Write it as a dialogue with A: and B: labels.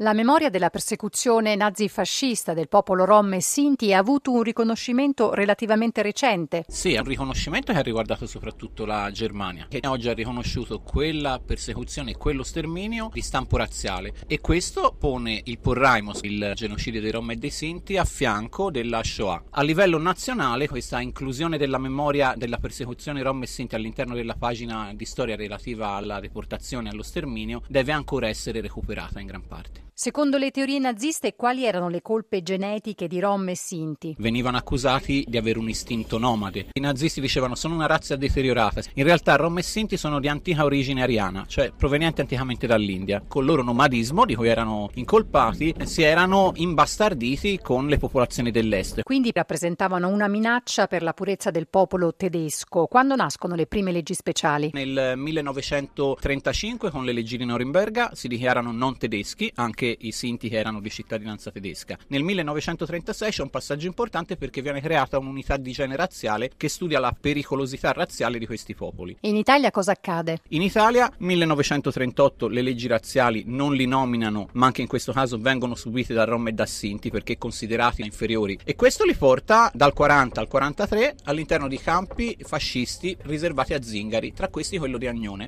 A: La memoria della persecuzione nazifascista del popolo rom e sinti ha avuto un riconoscimento relativamente recente.
B: Sì, è un riconoscimento che ha riguardato soprattutto la Germania, che oggi ha riconosciuto quella persecuzione e quello sterminio di stampo razziale e questo pone il Porraimos, il genocidio dei rom e dei sinti, a fianco della Shoah. A livello nazionale questa inclusione della memoria della persecuzione rom e sinti all'interno della pagina di storia relativa alla deportazione e allo sterminio deve ancora essere recuperata in gran parte.
A: Secondo le teorie naziste, quali erano le colpe genetiche di Rom e Sinti?
B: Venivano accusati di avere un istinto nomade. I nazisti dicevano sono una razza deteriorata. In realtà Rom e Sinti sono di antica origine ariana, cioè provenienti anticamente dall'India. Con il loro nomadismo, di cui erano incolpati, si erano imbastarditi con le popolazioni dell'est.
A: Quindi rappresentavano una minaccia per la purezza del popolo tedesco. Quando nascono le prime leggi speciali?
B: Nel 1935 con le leggi di Norimberga si dichiarano non tedeschi, anche i Sinti che erano di cittadinanza tedesca. Nel 1936 c'è un passaggio importante perché viene creata un'unità di genere razziale che studia la pericolosità razziale di questi popoli.
A: In Italia cosa accade?
B: In Italia 1938 le leggi razziali non li nominano, ma anche in questo caso vengono subite da Rom e da Sinti perché considerati inferiori e questo li porta dal 40 al 43 all'interno di campi fascisti riservati a zingari, tra questi quello di Agnone.